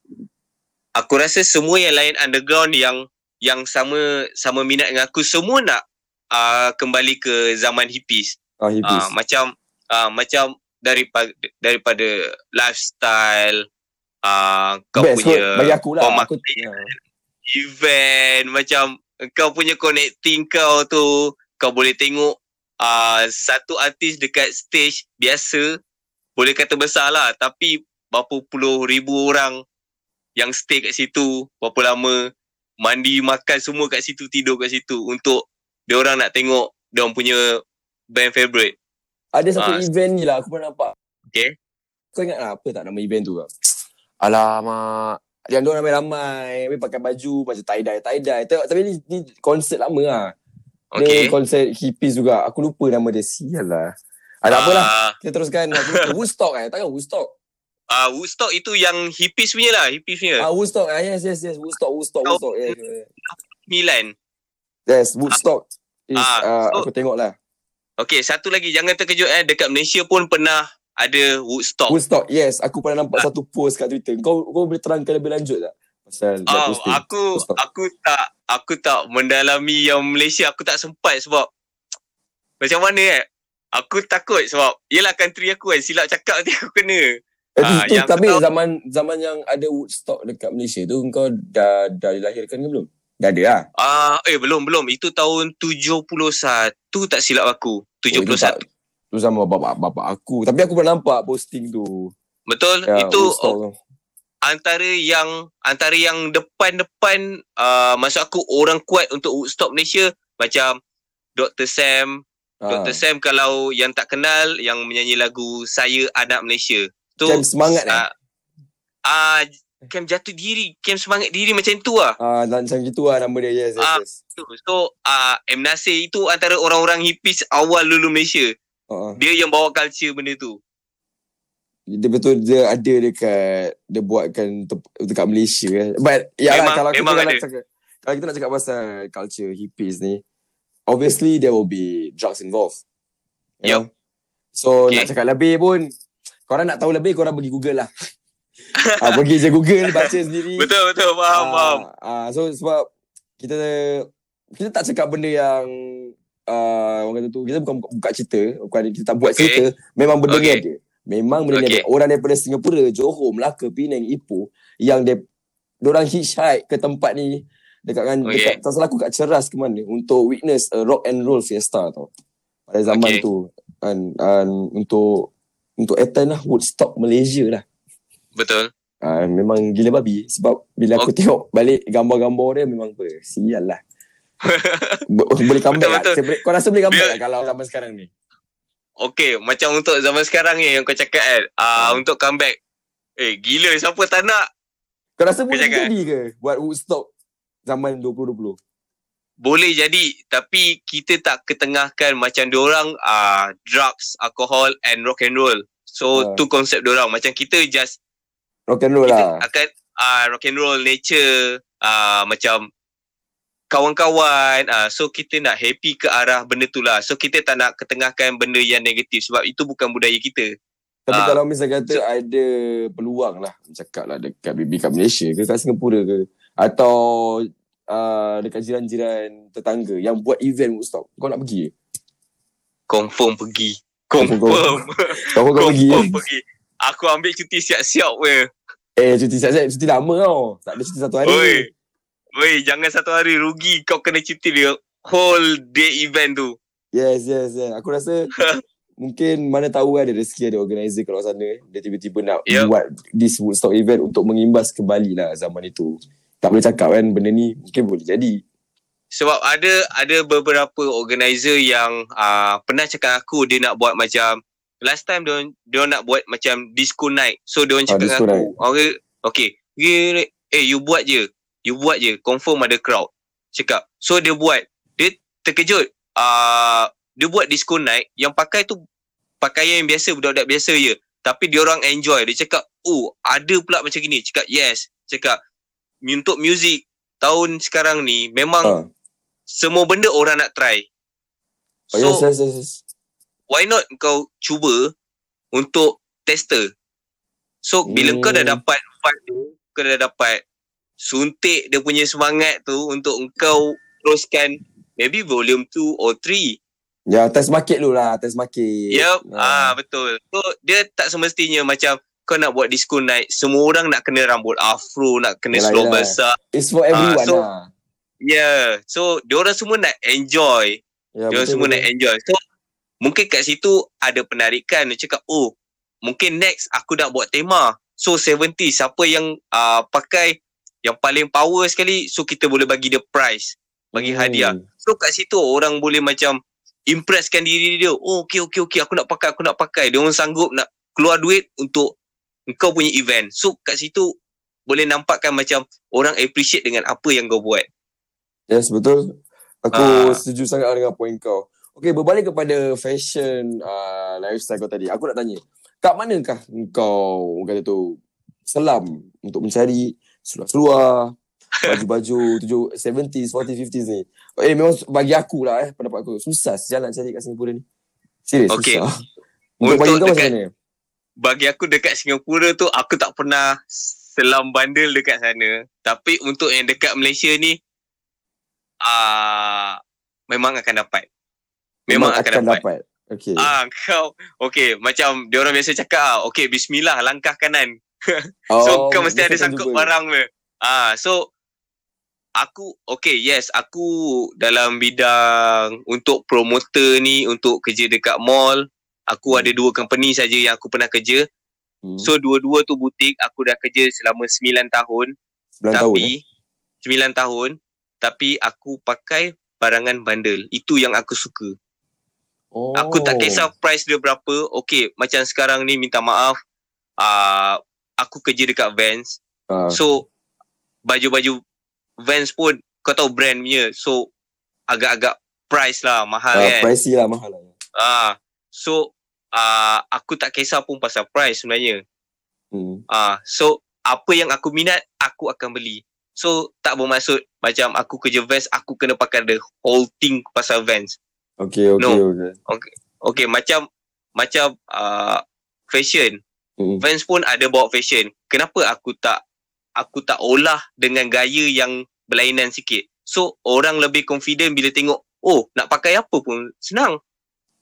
aku rasa semua yang lain underground yang yang sama sama minat dengan aku semua nak ah kembali ke zaman hippies Ah, hippies. Ah, macam ah, macam daripada daripada lifestyle ah kau Best kot punya bagi aku lah. Aku, ya. event macam kau punya connecting kau tu kau boleh tengok ah satu artis dekat stage biasa boleh kata besar lah tapi berapa puluh ribu orang yang stay kat situ berapa lama mandi makan semua kat situ tidur kat situ untuk dia orang nak tengok dia orang punya band favourite Ada satu Ah. event ni lah aku pernah nampak. Okay. Kau ingat lah apa tak nama event tu lah? Alamak. Yang dia ramai-ramai. Habis pakai baju macam tie-dye, tie-dye. Tengok, tapi ni, ni konsert lama lah. Okay. Dia konsert hippies juga. Aku lupa nama dia. Sial lah. Ah, tak apalah. Kita teruskan. Woodstock kan? Takkan Woodstock? Ah, Woodstock itu yang hippies punya lah, hippies punya. Ah, Woodstock. Ah, yes, yes, yes. Woodstock, Woodstock. Woodstock. Yes, yes. Milan. yes Woodstock. Is, Ah, ah, so- aku tengok lah. Okay, satu lagi jangan terkejut eh dekat Malaysia pun pernah ada Woodstock. Woodstock, yes. Aku pernah nampak Ah. satu post kat Twitter. Kau kau boleh terangkan lebih lanjut tak? Pasal Oh, aku Woodstock. aku tak aku tak mendalami yang Malaysia aku tak sempat sebab macam mana eh aku takut sebab yelah country aku kan silap cakap nanti aku kena Eh, Ah, tu, tu, yang tapi tahu- zaman zaman yang ada Woodstock dekat Malaysia tu kau dah dah dilahirkan ke belum? Dah ada lah. ah eh belum belum itu tahun 71 tak silap aku Oh, itu 71 tak- Tu sama bapak bapak aku. Tapi aku pernah nampak posting tu. betul Ya, itu tu. antara yang antara yang depan-depan uh, maksud aku orang kuat untuk Woodstock Malaysia macam Dr. Sam Ah. Dr. Sam kalau yang tak kenal yang menyanyi lagu Saya Anak Malaysia. Tu Camp semangat eh? ah uh, camp jatuh diri, camp semangat diri macam tu lah. Ah, macam gitu lah nama dia. Yes, yes, Ah. yes. Tu. So uh, M Nasir itu antara orang-orang hippies awal dulu Malaysia. Ah, ah. Dia yang bawa culture benda tu. Dia betul dia ada dekat dia buatkan tep- dekat Malaysia eh. But ya Memang- kalau kita nak cakap kalau kita nak cakap pasal culture hippies ni obviously there will be drugs involved. You know? So Okay. nak cakap lebih pun korang nak tahu lebih korang pergi Google lah. Ah, pergi je Google baca sendiri. Betul betul faham Ah, faham. ah, so sebab kita kita tak cakap benda yang uh, orang kata tu kita bukan buka, buka cerita, bukan kita tak buat Okay. cerita, memang benda ni Okay. ada. Memang benda ni Okay. ada. Orang daripada Singapura, Johor, Melaka, Penang, Ipoh yang dia orang hitchhike ke tempat ni dekat kan Okay. dekat tak salah aku kat Ceras ke mana untuk witness a rock and roll fiesta tau. Pada zaman Okay. tu kan untuk untuk attend lah Woodstock Malaysia lah. Betul. uh, memang gila babi sebab bila aku Okay. tengok balik gambar-gambar dia memang apa sial lah Bo- boleh comeback Betul, boleh, kau rasa boleh comeback Dia- tak kalau zaman sekarang ni Okay, macam untuk zaman sekarang ni yang kau cakap kan, uh, Hmm. untuk comeback. Eh, gila siapa tak nak? kau rasa boleh jadi ke buat Woodstock zaman 2020 Boleh jadi, tapi kita tak ketengahkan macam diorang uh, drugs, alcohol and rock and roll. So, Ah. tu konsep diorang. Macam kita just rock and roll lah akan uh, rock and roll, nature, uh, macam kawan-kawan. Uh, so, kita nak happy ke arah benda tu lah. So, kita tak nak ketengahkan benda yang negatif sebab itu bukan budaya kita. Tapi Ah. kalau misalnya kata ada peluang lah cakap lah dekat BB kat Malaysia ke kat Singapura ke atau uh, dekat jiran-jiran tetangga yang buat event Woodstock kau nak pergi ke? Confirm pergi. Confirm. Confirm. Pergi Confirm ke? pergi. Aku ambil cuti siap-siap weh. Eh cuti siap-siap. Cuti lama tau. Tak ada cuti satu hari. Oi. Oi, jangan satu hari. Rugi kau kena cuti dia whole day event tu. Yes yes yes. Aku rasa mungkin mana tahu ada rezeki ada organizer kat luar sana. Dia tiba-tiba nak Yup. buat this Woodstock event untuk mengimbas kembali lah zaman itu. Tak boleh cakap kan benda ni mungkin boleh jadi. Sebab ada ada beberapa organizer yang uh, pernah cakap aku dia nak buat macam last time dia dia nak buat macam disco night. So dia orang Ah, cakap dengan aku, okay, okay, gini, eh you buat je. You buat je, confirm ada crowd. Cakap. So dia buat. Dia terkejut. Uh, dia buat disco night yang pakai tu pakaian yang biasa budak-budak biasa je. Tapi dia orang enjoy. Dia cakap, "Oh, ada pula macam gini." Cakap, "Yes." Cakap, "Untuk music tahun sekarang ni memang ha. semua benda orang nak try. oh, So, yes yes yes, yes. Why not kau cuba untuk tester? So, bila Hmm. kau dah dapat vibe tu, kau dah dapat suntik dia punya semangat tu untuk kau teruskan maybe volume 2 or 3. Ya, test market dulu lah, test market. Yup, Ah. ah betul. So, dia tak semestinya macam kau nak buat disco night, semua orang nak kena rambut afro, nak kena Yalah, slow yalah. besar. It's for everyone so- lah. Yeah. So, diorang semua nak enjoy. Ya, Dia orang semua nak enjoy. So, mungkin kat situ ada penarikan. Dia cakap, oh, mungkin next aku nak buat tema. So, 70 siapa yang uh, pakai yang paling power sekali, so kita boleh bagi dia prize. Bagi Hmm. hadiah. So, kat situ orang boleh macam impresskan diri dia. Oh, okay, okay, okay. Aku nak pakai, aku nak pakai. Dia orang sanggup nak keluar duit untuk kau punya event. So, kat situ boleh nampakkan macam orang appreciate dengan apa yang kau buat. Yes, betul. Aku Ah. setuju sangat dengan poin kau. Okay, berbalik kepada fashion uh, lifestyle kau tadi. Aku nak tanya, kat manakah kau kata tu selam untuk mencari seluar-seluar, baju-baju tujuh 70s, 40s, 50s ni? Eh, memang bagi aku lah eh, pendapat aku. Susah jalan cari kat Singapura ni. Serius, Okay. susah. Untuk, bagi Untuk kau macam dekat- mana? bagi aku dekat Singapura tu aku tak pernah selam bandel dekat sana. Tapi untuk yang dekat Malaysia ni ah memang akan dapat. Memang, akan, dapat. dapat. Okay. Ah kau okey macam dia orang biasa cakap ah okey bismillah langkah kanan. oh, so kau mesti ada akan sangkut barang dia. Ah so aku okay yes aku dalam bidang untuk promoter ni untuk kerja dekat mall aku Hmm. ada dua company saja yang aku pernah kerja Hmm, So dua-dua tu butik aku dah kerja selama 9 tahun 9 tahun. eh? tapi 9 tahun tapi aku pakai barangan bandel. Itu yang aku suka. Oh. Aku tak kisah price dia berapa. Okay, macam sekarang ni minta maaf. Uh, aku kerja dekat Vans. Ah. So baju-baju Vans pun kau tahu brand punya. So agak-agak price lah mahal Ah, kan. pricey lah, mahal lah. Ah, so uh, aku tak kisah pun pasal price sebenarnya. Hmm. Ah, so apa yang aku minat aku akan beli. So tak bermaksud macam aku kerja Vans aku kena pakai the whole thing pasal Vans. Okay, okay, No. okay. Okay macam macam uh, fashion. Hmm. Vans pun ada bawa fashion. Kenapa aku tak aku tak olah dengan gaya yang berlainan sikit. So orang lebih confident bila tengok oh nak pakai apa pun senang.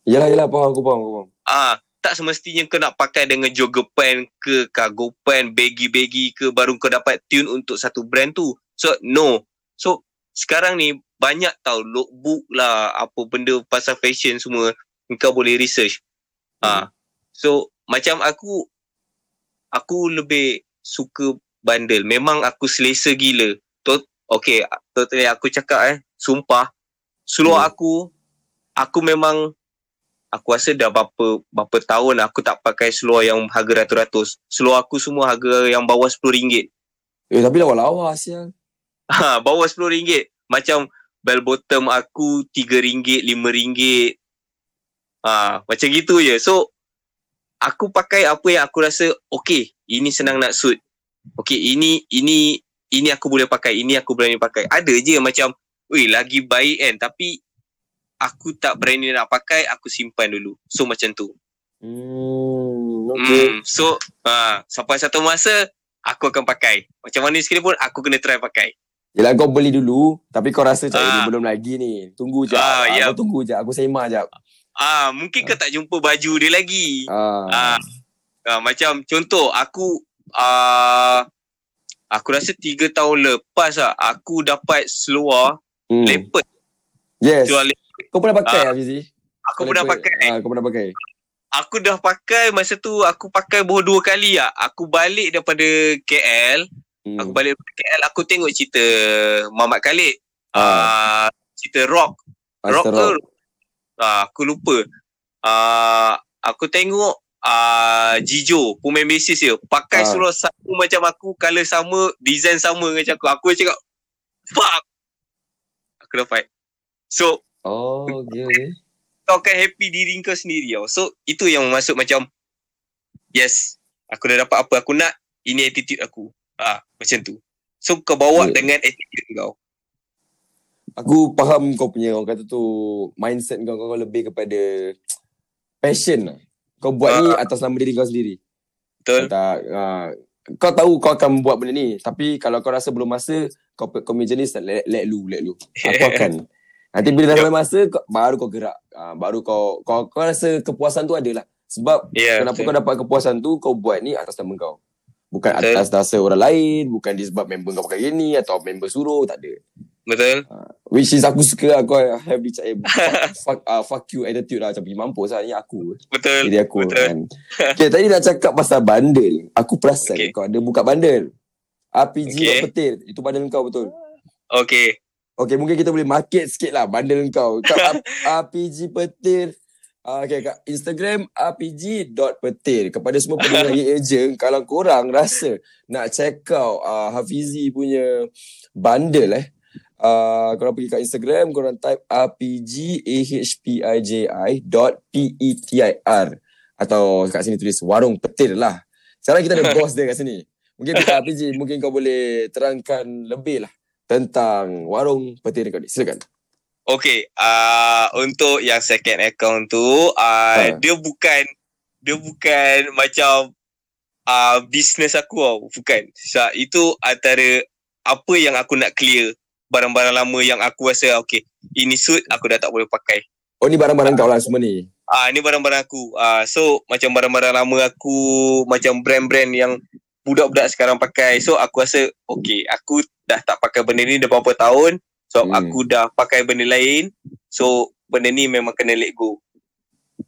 Yalah, yalah, faham, aku faham, aku faham. Ah, tak semestinya kau nak pakai dengan jogger pant ke cargo pant, baggy-baggy ke baru kau dapat tune untuk satu brand tu. So no. So sekarang ni banyak tau lookbook lah apa benda pasal fashion semua kau boleh research. Ah. So macam aku aku lebih suka bandel. Memang aku selesa gila. Tot, okay, totally aku cakap eh. Sumpah. Seluar Hmm. aku, aku memang, aku rasa dah berapa, berapa tahun aku tak pakai seluar yang harga ratus-ratus. Seluar aku semua harga yang bawah RM10. Eh tapi lawa-lawa siang. Ha, bawah RM10. Macam bell bottom aku RM3, RM5. Ha, macam gitu je. So, aku pakai apa yang aku rasa, okay, ini senang nak suit. Okay, ini, ini, ini aku boleh pakai. Ini aku berani pakai. Ada je macam, weh, lagi baik kan. Tapi, aku tak berani nak pakai, aku simpan dulu. So, macam tu. Hmm, okay. Hmm, so, ha, sampai satu masa, aku akan pakai. Macam mana sekalipun, aku kena try pakai. Yelah kau beli dulu Tapi kau rasa macam Ah. belum lagi ni Tunggu je Ah, ah, ya. Kau tunggu je Aku sema je Ah, mungkin kau tak jumpa baju dia lagi. ah. Ah, ah, macam contoh aku ah aku rasa tiga tahun lepas lah aku dapat seluar hmm. leopard. Yes Seluar leopard. Kau pernah pakai Ah. ah. Fizi? Aku pernah pakai. ah, Kau pernah pakai Aku dah pakai masa tu aku pakai baru dua kali lah. Aku balik daripada KL. Hmm. Aku balik KL aku tengok cerita Muhammad Khalid. ah. Ah, cerita rock. Rock Master ke? Ah, aku lupa. Ah, aku tengok ah Jijo, pemain basis dia, pakai Ah. seluar sama macam aku, color sama, design sama macam aku. Aku cakap, fuck. Aku dapat. So, Oh okay, okay. kau akan happy diri kau sendiri tau. So, itu yang masuk macam, yes, aku dah dapat apa aku nak, ini attitude aku. Ah, macam tu. So, kau bawa Yeah. dengan attitude kau. Aku faham kau punya Orang kata tu Mindset kau Kau lebih kepada Passion lah Kau buat ni Ah. Atas nama diri kau sendiri Betul? tak, ah, Kau tahu kau akan buat benda ni Tapi kalau kau rasa belum masa Kau kau punya jenis let, let lu Let lu Aku akan Nanti bila dah sampai masa kau, Baru kau gerak ah, Baru kau, kau Kau rasa kepuasan tu ada lah Sebab Ya, Kenapa betul. kau dapat kepuasan tu Kau buat ni atas nama kau Bukan Betul. atas dasar orang lain Bukan disebab member kau pakai gini Atau member suruh Tak ada Betul? Which is aku suka Aku have this eh, fuck, fuck, uh, fuck you attitude lah Macam pergi mampus lah Ni aku Betul? Jadi aku Betul. kan Okay tadi nak cakap pasal bandel Aku perasan Okay. kau ada buka bandel RPG Okay. petir Itu bandel kau betul Okay. Okay mungkin kita boleh market sikit lah Bandel kau RPG petir uh, Okay kat Instagram RPG.petir Kepada semua pendengar Ye Agent Kalau korang rasa Nak check out uh, Hafizi punya Bandel eh Uh, korang pergi kat Instagram korang type rpgahpiji dot p-e-t-i-r atau kat sini tulis warung petir lah. Sekarang kita ada bos dia kat sini. Mungkin pihak RPG mungkin kau boleh terangkan lebih lah tentang warung petir kau ni. Silakan Okay, uh, untuk yang second account tu, uh, Ha. dia bukan dia bukan macam uh, business aku tau. Bukan. So, itu antara apa yang aku nak clear. Barang-barang lama yang aku rasa, okay, ini suit aku dah tak boleh pakai. oh ni barang-barang kau lah semua ni Ah, ni barang-barang aku. Ah, so macam barang-barang lama aku, macam brand-brand yang budak-budak sekarang pakai. So aku rasa okay, aku dah tak pakai benda ni dah berapa tahun. So Hmm. aku dah pakai benda lain. So benda ni memang kena let go.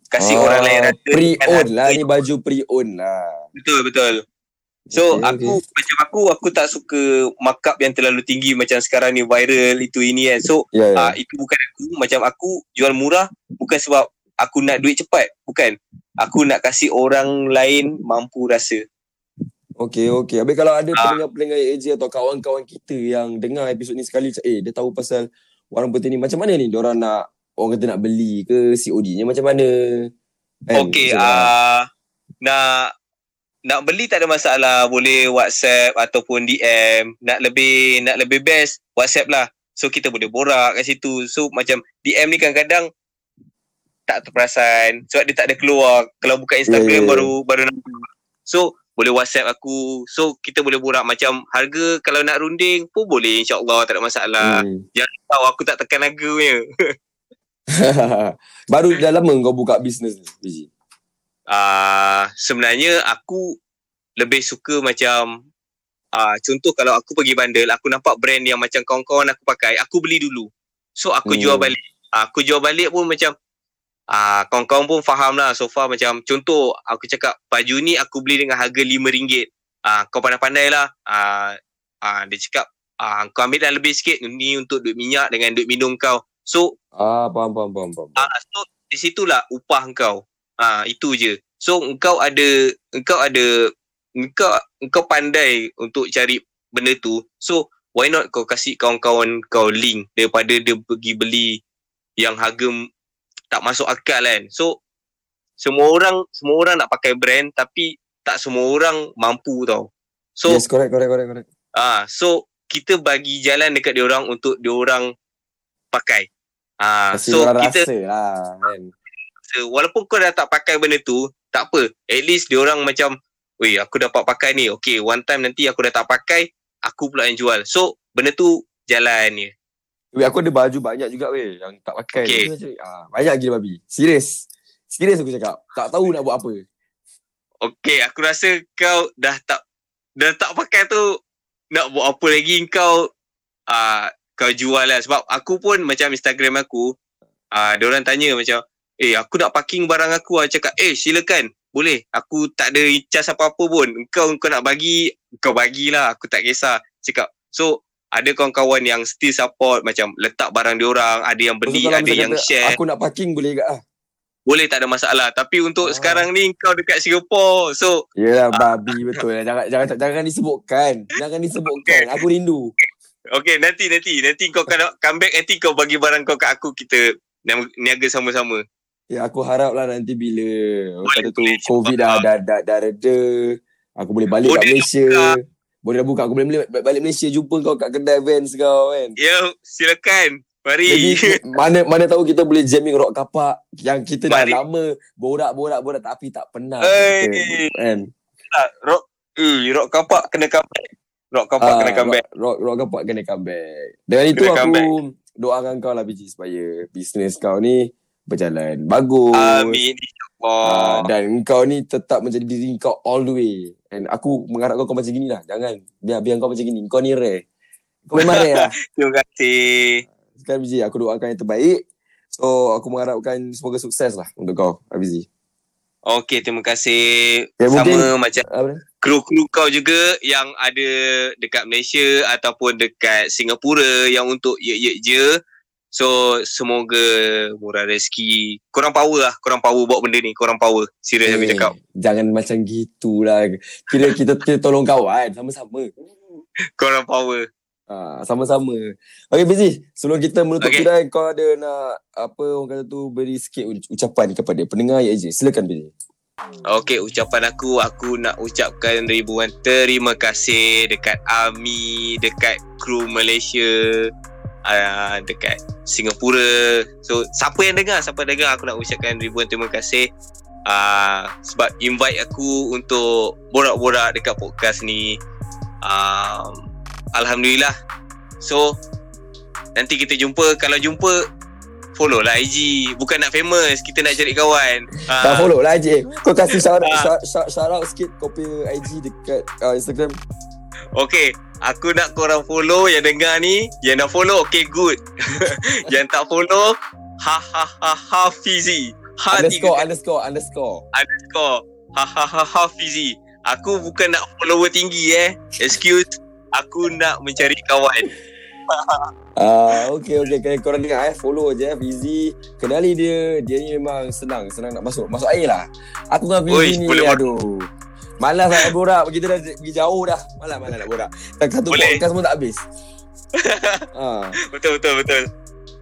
Kasih Oh, orang lain rasa. pre-own lah ni baju pre-own lah Betul betul. So Okay, aku okay. macam aku aku tak suka markup yang terlalu tinggi macam sekarang ni viral itu ini kan. So ya yeah, Ah itu bukan aku macam aku jual murah bukan sebab aku nak duit cepat bukan aku nak kasih orang lain mampu rasa Okey okey. Habis kalau ada Ah. pendengar-pendengar AJ atau kawan-kawan kita yang dengar episod ni sekali eh dia tahu pasal warung peti ni macam mana ni dia orang nak orang kata nak beli ke COD-nya macam mana? Kan? okey Macam mana? ah nak nak beli tak ada masalah boleh WhatsApp ataupun DM nak lebih nak lebih best WhatsApp lah so kita boleh borak kat situ so macam DM ni kadang-kadang tak terperasan sebab dia tak ada keluar kalau buka Instagram ya, ya. baru baru nampak so boleh WhatsApp aku so kita boleh borak macam harga kalau nak runding pun boleh insyaAllah tak ada masalah Hmm. tahu aku tak tekan harga punya. Baru dah lama kau buka bisnes ni, Biji. Uh, sebenarnya aku lebih suka macam uh, contoh kalau aku pergi bandel, aku nampak brand yang macam kawan-kawan aku pakai, aku beli dulu. So aku hmm. jual balik. Uh, aku jual balik pun macam uh, kawan-kawan pun faham lah so far macam contoh aku cakap baju ni aku beli dengan harga RM5. ah kau pandai-pandai lah. Ah, ah dia cakap ah kau ambil dah lebih sikit ni untuk duit minyak dengan duit minum kau. So Ah, faham, faham, faham, faham. ah so di situlah upah kau. Ah itu je. So engkau ada engkau ada engkau engkau pandai untuk cari benda tu. So why not kau kasih kawan-kawan kau link daripada dia pergi beli yang harga tak masuk akal kan. So semua orang semua orang nak pakai brand tapi tak semua orang mampu tau. So yes, correct, correct, correct, correct. Ah, so kita bagi jalan dekat dia orang untuk dia orang pakai. Ah, Kasi so kita rasa lah, kan. walaupun kau dah tak pakai benda tu, tak apa. At least dia orang macam, "Weh, aku dapat pakai ni. Okay, one time nanti aku dah tak pakai, aku pula yang jual." So, benda tu jalan je. Weh, aku ada baju banyak juga weh yang tak pakai. Okay. Ah, banyak gila babi. Serius. Serius aku cakap. Tak tahu nak buat apa. Okay, aku rasa kau dah tak dah tak pakai tu nak buat apa lagi kau ah kau jual lah sebab aku pun macam Instagram aku ah dia orang tanya macam eh aku nak parking barang aku aku cakap eh silakan boleh aku tak ada cas apa-apa pun kau kau nak bagi kau bagilah aku tak kisah cakap so ada kawan-kawan yang still support macam letak barang dia orang ada yang beli kalau ada yang kata, share Aku nak parking boleh ke ah? boleh tak ada masalah tapi untuk Ah. sekarang ni kau dekat Singapore so Yelah babi betul lah. Jangan, jangan, jangan disebutkan. Jangan disebutkan. Aku rindu. Okay nanti nanti nanti kau kena come back nanti kau bagi barang kau kat aku kita ni- niaga sama-sama. Ya aku harap lah nanti bila Boleh, kata tu boleh. COVID dah, dah, dah, dah reda. Aku boleh balik kat Boleh Malaysia. buka. Boleh dah buka. Aku boleh balik, balik Malaysia jumpa kau kat kedai Vans kau kan. Ya silakan. Mari. Jadi mana mana tahu kita boleh jamming rock kapak yang kita dah Mari. lama borak-borak borak tapi tak pernah Hey. kita, kan. rock eh rock kapak kena comeback. Rock kapak Ah, kena comeback. Rock, rock, rock kapak kena comeback. Dengan itu Kena aku doakan kau lah biji supaya bisnes kau ni berjalan bagus. Amin insyaallah. dan kau ni tetap menjadi diri kau all the way. And aku mengharap kau, kau macam gini lah. Jangan. Biar, biar kau macam gini. Kau ni rare. Kau memang rare lah. Terima kasih. Sekarang Biji, aku doakan yang terbaik. So, aku mengharapkan semoga sukses lah untuk kau, Abizi. Okay terima kasih. Ya, Sama mungkin- macam Apa kru-kru kau juga yang ada dekat Malaysia ataupun dekat Singapura yang untuk ye-ye je. So semoga murah rezeki. Korang power lah. Korang power buat benda ni. Korang power. Serius aku Eh, cakap. Jangan macam gitulah. Kira kita, kita tolong kawan. Sama-sama. Korang power. Ah, sama-sama. Okay, Bizi. Sebelum kita menutup Okay. kedai, kau ada nak apa orang kata tu beri sikit uc- ucapan kepada pendengar ya je. Silakan Bizi. Okay ucapan aku. Aku nak ucapkan ribuan terima kasih dekat Ami. Dekat kru Malaysia. Uh, dekat Singapura. So siapa yang dengar, siapa yang dengar aku nak ucapkan ribuan terima kasih. Uh, sebab invite aku untuk borak-borak dekat podcast ni. Um, Alhamdulillah. So nanti kita jumpa. Kalau jumpa follow lah IG. Bukan nak famous, kita nak cari kawan. Tak Ah, follow lah je. Kau kasih shout, Ah. shout, shout, shout out sikit kau punya IG dekat uh, Instagram. Okay, aku nak korang follow yang dengar ni. Yang dah follow, okay good. yang tak follow, ha ha ha ha Fizi. Ha underscore, tiga underscore, underscore. underscore. Ha ha ha ha Fizi. Aku bukan nak follower tinggi eh. Excuse. Aku nak mencari kawan. Ah, okay, okay. Kalian korang dengar eh. Follow je eh. Fizi. Kenali dia. Dia ni memang senang. Senang nak masuk. Masuk air lah. Aku dengan Fizi ni. aduh. Malas nak borak. Kita dah pergi jauh dah. Malas, malas nak borak. Tak satu Boleh. podcast pun tak habis. ah. Betul, betul, betul.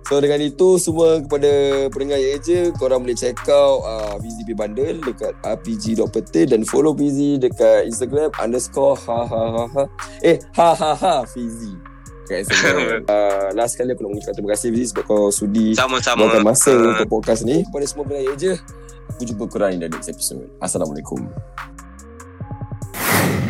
So dengan itu semua kepada pendengar ye je korang boleh check out uh, PZP Bundle dekat rpg.pete dan follow PZ dekat Instagram underscore ha ha ha ha eh ha ha ha PZ dekat Instagram. uh, last kali aku nak mengucapkan terima kasih PZ sebab kau sudi Sama-sama. luangkan masa Ah. untuk podcast ni. Pada semua pendengar ye je aku jumpa korang di next episode. Assalamualaikum. you